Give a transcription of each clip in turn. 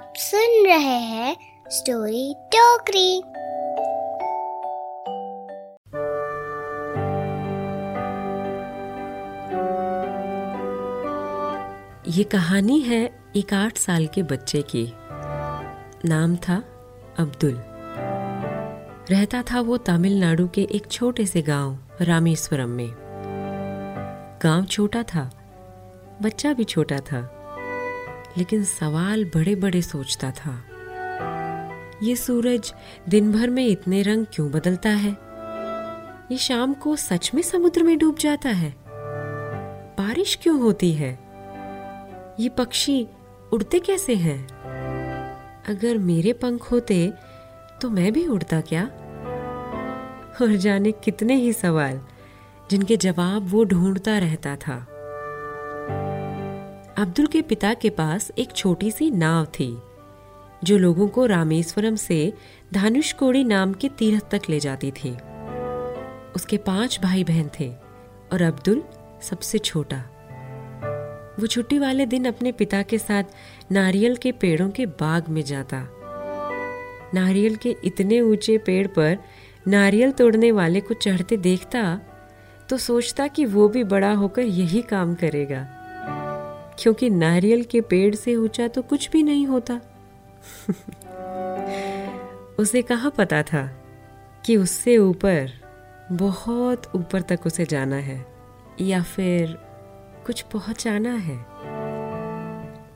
आप सुन रहे हैं स्टोरी टोकरी। ये कहानी है एक आठ साल के बच्चे की। नाम था अब्दुल। रहता था वो तमिलनाडु के एक छोटे से गाँव, रामेश्वरम में। गाँव छोटा था, बच्चा भी छोटा था। लेकिन सवाल बड़े बड़े सोचता था। ये सूरज दिन भर में इतने रंग क्यों बदलता है? ये शाम को सच में समुद्र में डूब जाता है? बारिश क्यों होती है? ये पक्षी उड़ते कैसे हैं? अगर मेरे पंख होते तो मैं भी उड़ता क्या? और जाने कितने ही सवाल, जिनके जवाब वो ढूंढता रहता था। अब्दुल के पिता के पास एक छोटी सी नाव थी, जो लोगों को रामेश्वरम से धानुषकोड़ी नाम के तीर्थ तक ले जाती थी। उसके पाँच भाई बहन थे और अब्दुल सबसे छोटा। वो छुट्टी वाले दिन अपने पिता के साथ नारियल के पेड़ों के बाग में जाता। नारियल के इतने ऊँचे पेड़ पर नारियल तोड़ने वाले को चढ़ते देखता तो सोचता कि वो भी बड़ा होकर यही काम करेगा। क्योंकि नारियल के पेड़ से ऊँचा तो कुछ भी नहीं होता। उसे कहा पता था कि उससे ऊपर, बहुत ऊपर तक उसे जाना है, या फिर कुछ पहुंचाना है?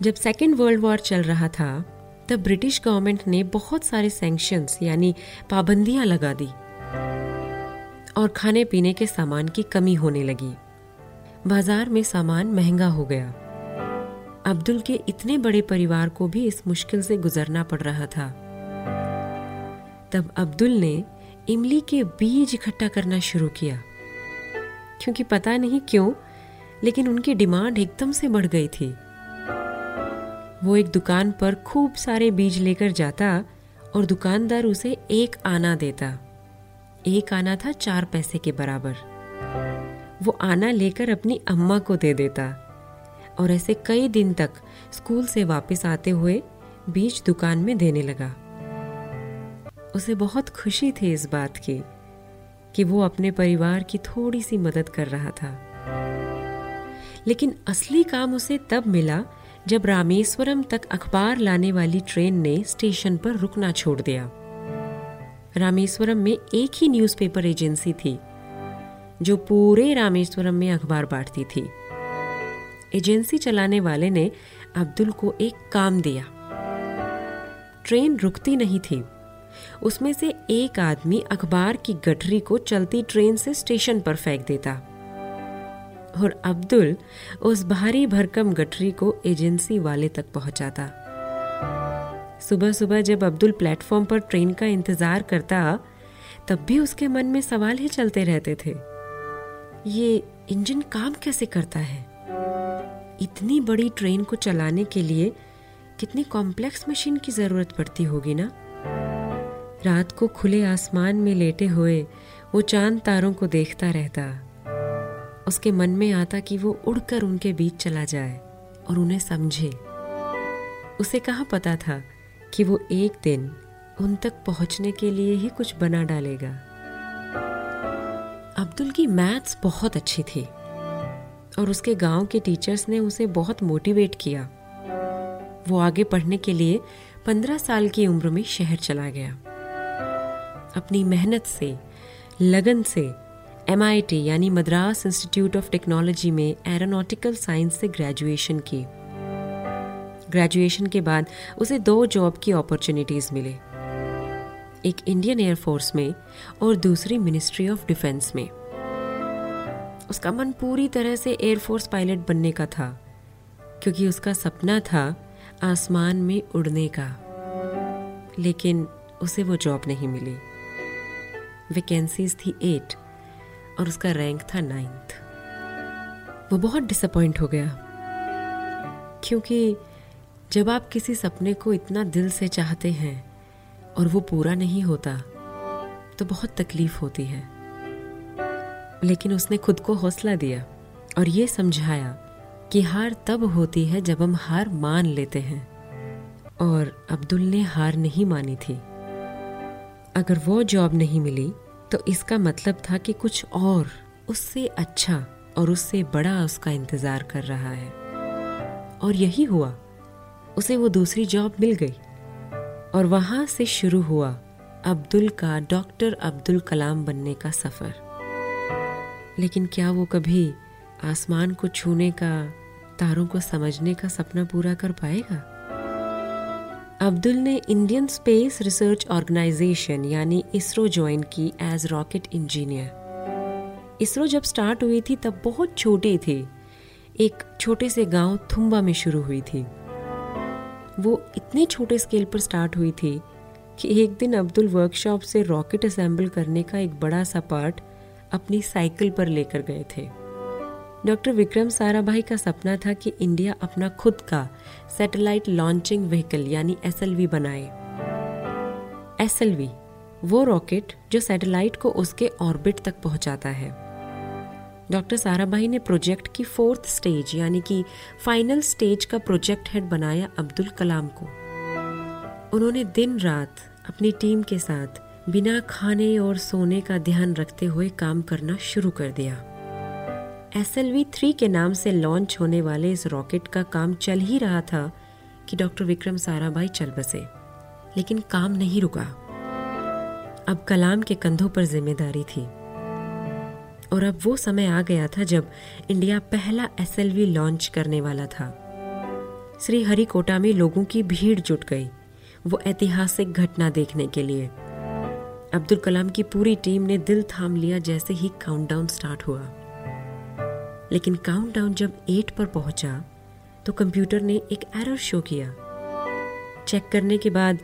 जब सेकेंड वर्ल्ड वॉर चल रहा था, तब ब्रिटिश गवर्नमेंट ने बहुत सारे सैंक्शंस यानी पाबंदियाँ लगा दी, और खाने पीने के सामान की कमी होने लगी। बाज़ार में सामान महँगा हो गया। अब्दुल के इतने बड़े परिवार को भी इस मुश्किल से गुजरना पड़ रहा था। तब अब्दुल ने इमली के बीज इकट्ठा करना शुरू किया। क्योंकि पता नहीं क्यों, लेकिन उनकी डिमांड एकदम से बढ़ गई थी। वो एक दुकान पर खूब सारे बीज लेकर जाता और दुकानदार उसे एक आना देता। एक आना था चार पैसे के बराबर। वो आना लेकर अपनी अम्मा को दे देता। और ऐसे कई दिन तक स्कूल से वापस आते हुए बीज दुकान में देने लगा। उसे बहुत खुशी थी इस बात की कि वो अपने परिवार की थोड़ी सी मदद कर रहा था। लेकिन असली काम उसे तब मिला जब रामेश्वरम तक अखबार लाने वाली ट्रेन ने स्टेशन पर रुकना छोड़ दिया। रामेश्वरम में एक ही न्यूज़पेपर एजेंसी थी, जो पूरे रामेश्वरम में अखबार बांटती थी। एजेंसी चलाने वाले ने अब्दुल को एक काम दिया। ट्रेन रुकती नहीं थी। उसमें से एक आदमी अखबार की गठरी को चलती ट्रेन से स्टेशन पर फेंक देता। और अब्दुल उस भारी भरकम गठरी को एजेंसी वाले तक पहुंचाता। सुबह सुबह जब अब्दुल प्लेटफॉर्म पर ट्रेन का इंतज़ार करता, तब भी उसके मन में सवाल ही चलते रहते थे। ये इंजन काम कैसे करता है? इतनी बड़ी ट्रेन को चलाने के लिए कितनी कॉम्प्लेक्स मशीन की ज़रूरत पड़ती होगी ना? रात को खुले आसमान में लेटे हुए वो चाँद तारों को देखता रहता। उसके मन में आता कि वो उड़कर उनके बीच चला जाए और उन्हें समझे। उसे कहा पता था कि वो एक दिन उन तक पहुँचने के लिए ही कुछ बना डालेगा? अब्दुल की मैथ्स बहुत अच्छी थी। और उसके गाँव के टीचर्स ने उसे बहुत मोटिवेट किया। वो आगे पढ़ने के लिए पंद्रह साल की उम्र में शहर चला गया। अपनी मेहनत से, लगन से एमआईटी यानी मद्रास इंस्टीट्यूट ऑफ़ टेक्नोलॉजी में एरोनॉटिकल साइंस से ग्रेजुएशन की। ग्रेजुएशन के बाद उसे दो जॉब की अपॉर्चुनिटीज़ मिले। एक इंडियन एयरफोर्स में और दूसरी मिनिस्ट्री ऑफ़ डिफेंस में। उसका मन पूरी तरह से एयरफोर्स पायलट बनने का था, क्योंकि उसका सपना था आसमान में उड़ने का। लेकिन उसे वो जॉब नहीं मिली। वैकेंसीज थी एट और उसका रैंक था नाइन्थ वो बहुत डिसअपॉइंट हो गया, क्योंकि जब आप किसी सपने को इतना दिल से चाहते हैं और वो पूरा नहीं होता तो बहुत तकलीफ़ होती है। लेकिन उसने खुद को हौसला दिया और ये समझाया कि हार तब होती है जब हम हार मान लेते हैं। और अब्दुल ने हार नहीं मानी थी। अगर वो जॉब नहीं मिली तो इसका मतलब था कि कुछ और उससे अच्छा और उससे बड़ा उसका इंतज़ार कर रहा है। और यही हुआ। उसे वो दूसरी जॉब मिल गई। और वहाँ से शुरू हुआ अब्दुल का डॉक्टर अब्दुल कलाम बनने का सफ़र। लेकिन क्या वो कभी आसमान को छूने का, तारों को समझने का सपना पूरा कर पाएगा? अब्दुल ने इंडियन स्पेस रिसर्च ऑर्गेनाइजेशन, यानी इसरो, ज्वाइन की एज रॉकेट इंजीनियर। इसरो जब स्टार्ट हुई थी, तब बहुत छोटी थी। एक छोटे से गाँव थुम्बा में शुरू हुई थी। वो इतने छोटे स्केल पर स्टार्ट हुई थी कि एक दिन अब्दुल वर्कशॉप से रॉकेट असेंबल करने का एक बड़ा सा पार्ट अपनी साइकिल पर लेकर गए थे। डॉक्टर विक्रम साराभाई का सपना था कि इंडिया अपना खुद का सैटेलाइट लॉन्चिंग व्हीकल, यानी एस बनाए। एसएलवी, वो रॉकेट जो सैटेलाइट को उसके ऑर्बिट तक पहुंचाता है। डॉक्टर साराभाई ने प्रोजेक्ट की फोर्थ स्टेज, यानी कि फाइनल स्टेज का प्रोजेक्ट हेड बनाया अब्दुल कलाम को। उन्होंने दिन रात अपनी टीम के साथ बिना खाने और सोने का ध्यान रखते हुए काम करना शुरू कर दिया। एस एल वी थ्री के नाम से लॉन्च होने वाले इस रॉकेट का काम चल ही रहा था कि डॉक्टर विक्रम साराभाई चल बसे, लेकिन काम नहीं रुका। अब कलाम के कंधों पर ज़िम्मेदारी थी। और अब वो समय आ गया था जब इंडिया पहला एसएलवी लॉन्च करने वाला था। श्री हरिकोटा में लोगों की भीड़ जुट गई, वो ऐतिहासिक घटना देखने के लिए। अब्दुल कलाम की पूरी टीम ने दिल थाम लिया जैसे ही काउंटडाउन स्टार्ट हुआ। लेकिन काउंटडाउन जब एट पर पहुँचा तो कंप्यूटर ने एक एरर शो किया। चेक करने के बाद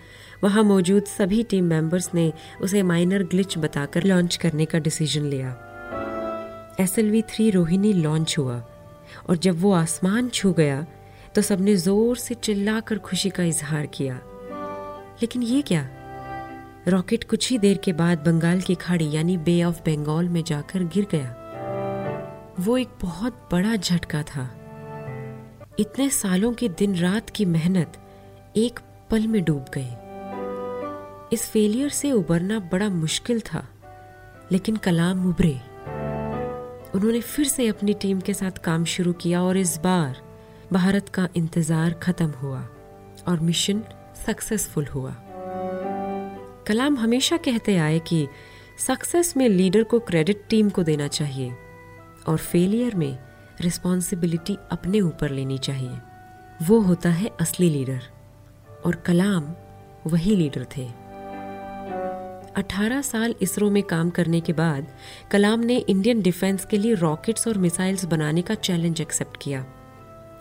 वहाँ मौजूद सभी टीम मेंबर्स ने उसे माइनर ग्लिच बताकर लॉन्च करने का डिसीज़न लिया। S L V three Rohini launch हुआ और जब वो आसमान छू गया तो सबने ज़ोर से चिल्लाकर खुशी का इजहार किया। लेकिन ये क्या? रॉकेट कुछ ही देर के बाद बंगाल की खाड़ी, यानी बे ऑफ़ बंगाल में जाकर गिर गया। वो एक बहुत बड़ा झटका था। इतने सालों की दिन रात की मेहनत एक पल में डूब गई। इस फेलियर से उबरना बड़ा मुश्किल था, लेकिन कलाम उभरे। उन्होंने फिर से अपनी टीम के साथ काम शुरू किया और इस बार भारत का इंतज़ार खत्म हुआ और मिशन सक्सेसफुल हुआ। कलाम हमेशा कहते आए कि सक्सेस में लीडर को क्रेडिट टीम को देना चाहिए और फेलियर में रिस्पॉन्सिबिलिटी अपने ऊपर लेनी चाहिए। वो होता है असली लीडर और कलाम वही लीडर थे। 18 साल इसरो में काम करने के बाद कलाम ने इंडियन डिफेंस के लिए रॉकेट्स और मिसाइल्स बनाने का चैलेंज एक्सेप्ट किया।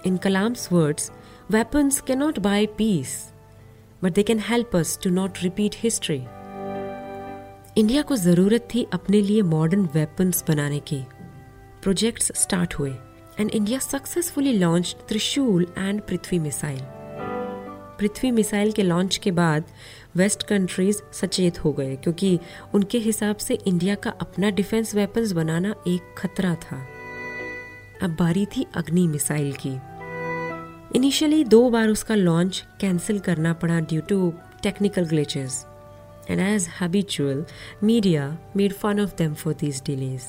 In Kalam's words weapons can not buy peace but they can help us to not repeat history India को ज़रूरत थी अपने लिए मॉडर्न वेपन्स बनाने की. प्रोजेक्ट्स स्टार्ट हुए and India successfully launch Trishul and Prithvi missile Prithvi missile के launch के बाद वेस्ट कंट्रीज़ सचेत हो गए क्योंकि उनके हिसाब से इंडिया का अपना डिफेंस वेपन्स बनाना एक खतरा था. अब बारी थी अग्नि मिसाइल की. इनिशियली दो बार उसका लॉन्च कैंसिल करना पड़ा due to technical glitches and as habitual media made fun of them for these delays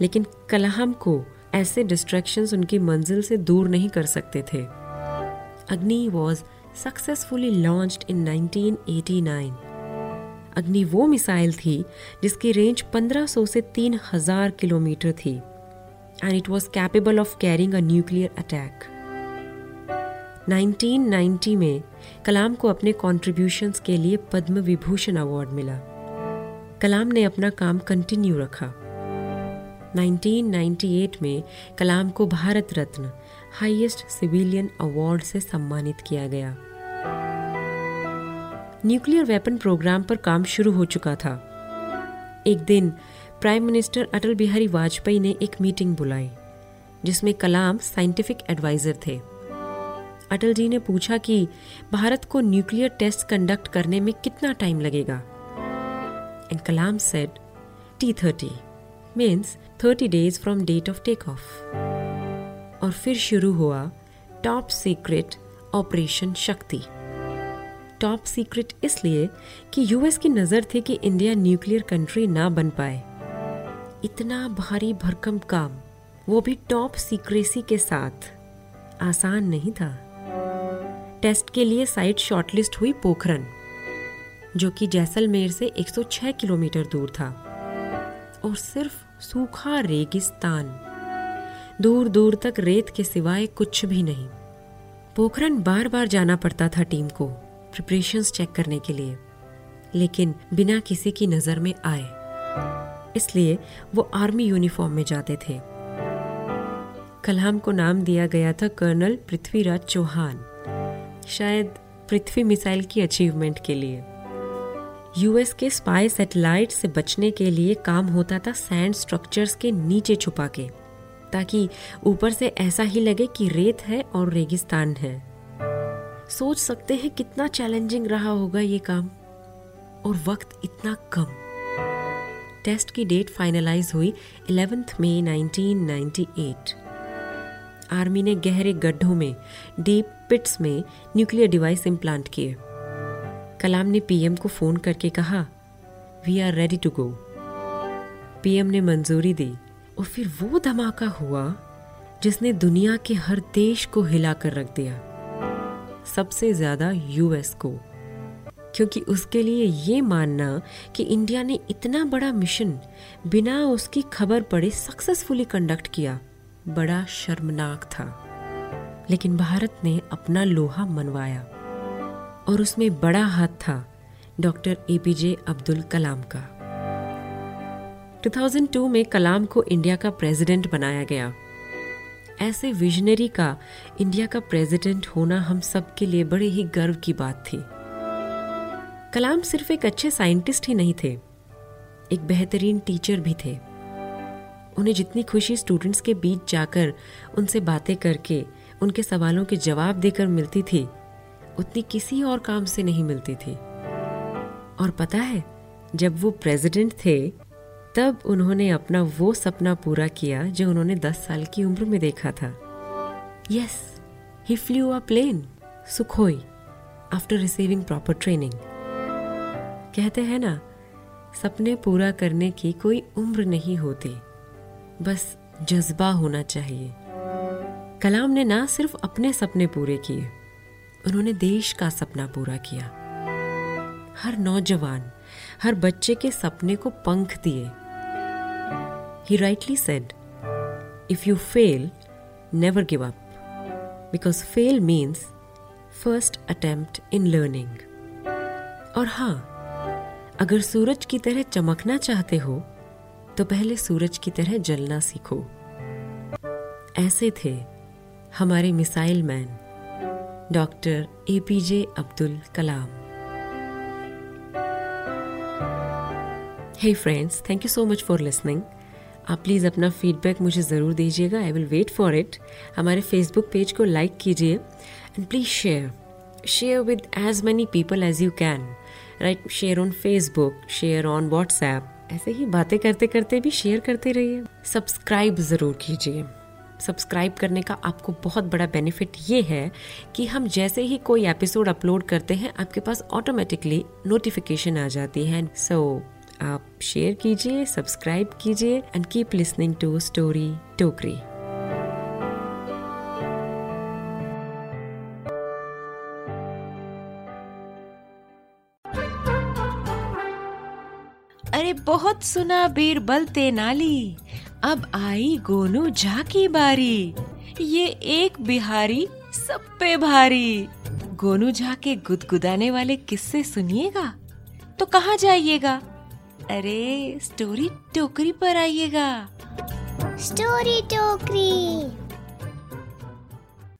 लेकिन कलाम को ऐसे डिस्ट्रैक्शंस उनकी मंजिल से दूर नहीं कर सकते थे. अग्नि वॉज़ सक्सेसफुली लॉन्च्ड इन 1989 अग्नि वो मिसाइल थी जिसकी रेंज 1500 से 3000 किलोमीटर थी. And it was capable of carrying a nuclear attack 1990 में कलाम को अपने कॉन्ट्रीब्यूशंस के लिए पद्म विभूषण अवार्ड मिला। कलाम ने अपना काम कंटिन्यू रखा। 1998 में कलाम को Bharat Ratna highest civilian award से सम्मानित किया गया। न्यूक्लियर वेपन प्रोग्राम पर काम शुरू हो चुका था। एक दिन प्राइम मिनिस्टर अटल बिहारी वाजपेयी ने एक मीटिंग बुलाई, जिसमें कलाम साइंटिफिक एडवाइजर थे। अटल जी ने पूछा कि भारत को न्यूक्लियर टेस्ट कंडक्ट करने में कितना टाइम लगेगा? And Kalam said T thirty means thirty days from date of take off और फिर शुरू हुआ top secret operation Shakti. Top secret इसलिए कि यूएस की नज़र थी कि इंडिया न्यूक्लियर कंट्री ना बन पाए। इतना भारी भरकम काम, वो भी टॉप सीक्रेसी के साथ। आसान नहीं था। टेस्ट के लिए साइट शॉर्टलिस्ट हुई पोखरन जो कि जैसलमेर से 106 किलोमीटर दूर था, और सिर्फ़ सूखा रेगिस्तान। दूर दूर तक रेत के सिवाय कुछ भी नहीं। पोखरन बार बार जाना पड़ता था टीम को, प्रिपरेशंस चेक करने के लिए, लेकिन बिना किसी की नज़र में आए। इसलिए वो आर्मी यूनिफॉर्म में जाते थे। कलाम को नाम दिया गया था कर्नल पृथ्वीराज चौहान। शायद पृथ्वी मिसाइल की अचीवमेंट के लिए। यूएस के स्पाई सैटेलाइट से बचने के लिए काम होता था सैंड स्ट्रक्चर्स के नीचे छुपा के, ताकि ऊपर से ऐसा ही लगे कि रेत है और रेगिस्तान है। सोच सकते हैं कितना चैलेंजिंग रहा होगा ये काम, और वक्त इतना कम। टेस्ट की डेट फाइनलाइज हुई 11th मई 1998 आर्मी ने गहरे गड्ढों में, डीप पिट्स में न्यूक्लियर डिवाइस इम्प्लांट किए। कलाम ने पीएम को फ़ोन करके कहा we are ready to go PM ने मंजूरी दी, और फिर वो धमाका हुआ, जिसने दुनिया के हर देश को हिलाकर रख दिया। सबसे ज़्यादा यूएस को, क्योंकि उसके लिए ये मानना कि इंडिया ने इतना बड़ा मिशन बिना उसकी खबर पड़े सक्सेसफुली कंडक्ट किया। बड़ा शर्मनाक था। लेकिन भारत ने अपना लोहा मनवाया और उसमें बड़ा हाथ था डॉक्टर एपीजे अब्दुल कलाम का। 2002 में कलाम को इंडिया का प्रेसिडेंट बनाया गया। ऐसे विजनरी का इंडिया का प्रेसिडेंट होना हम सब के लिए बड़े ही गर्व की बात थी। कलाम सिर्फ़ एक अच्छे साइंटिस्ट ही नहीं थे, एक बेहतरीन टीचर भी थे। उन्हें जितनी खुशी स्टूडेंट्स के बीच जाकर उनसे बातें करके, उनके सवालों के जवाब देकर मिलती थी, उतनी किसी और काम से नहीं मिलती थी। और पता है, जब वो प्रेसिडेंट थे, तब उन्होंने अपना वो सपना पूरा किया जो उन्होंने दस साल की उम्र में देखा था। Yes he flew a plane Sukhoi after receiving proper training कहते हैं ना, सपने पूरा करने की कोई उम्र नहीं होती। बस जज्बा होना चाहिए कलाम ने ना सिर्फ़ अपने सपने पूरे किए उन्होंने देश का सपना पूरा किया हर नौजवान हर बच्चे के सपने को पंख दिए He rightly said, If you fail, never give up. Because fail means first attempt in learning. और हाँ अगर सूरज की तरह चमकना चाहते हो तो पहले सूरज की तरह जलना सीखो। ऐसे थे हमारे missile man, doctor APJ Abdul Kalam. Hey friends thank you so much for listening आप प्लीज़ अपना फीडबैक मुझे ज़रूर दीजिएगा। I will wait for it हमारे फेसबुक पेज को लाइक कीजिए। And please share share with as many people as you can right share on Facebook share on WhatsApp ऐसे ही बातें करते करते भी शेयर करते रहिए। सब्सक्राइब ज़रूर कीजिए। सब्सक्राइब करने का आपको बहुत बड़ा बेनिफिट ये है कि हम जैसे ही कोई एपिसोड अपलोड करते हैं आपके पास ऑटोमेटिकली नोटिफिकेशन आ जाती है। सो so, आप शेयर कीजिए सब्सक्राइब कीजिए and keep listening to story Tokri अरे बहुत सुना बीरबल तेनाली। अब आई गोनू झा की बारी। ये एक बिहारी सब पे भारी। गोनू झा के गुदगुदाने वाले किस्से सुनिएगा? तो कहाँ जाइएगा? अरे स्टोरी टोकरी पर आइएगा। Story Tokri.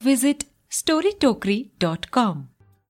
Visit story Tokri dot com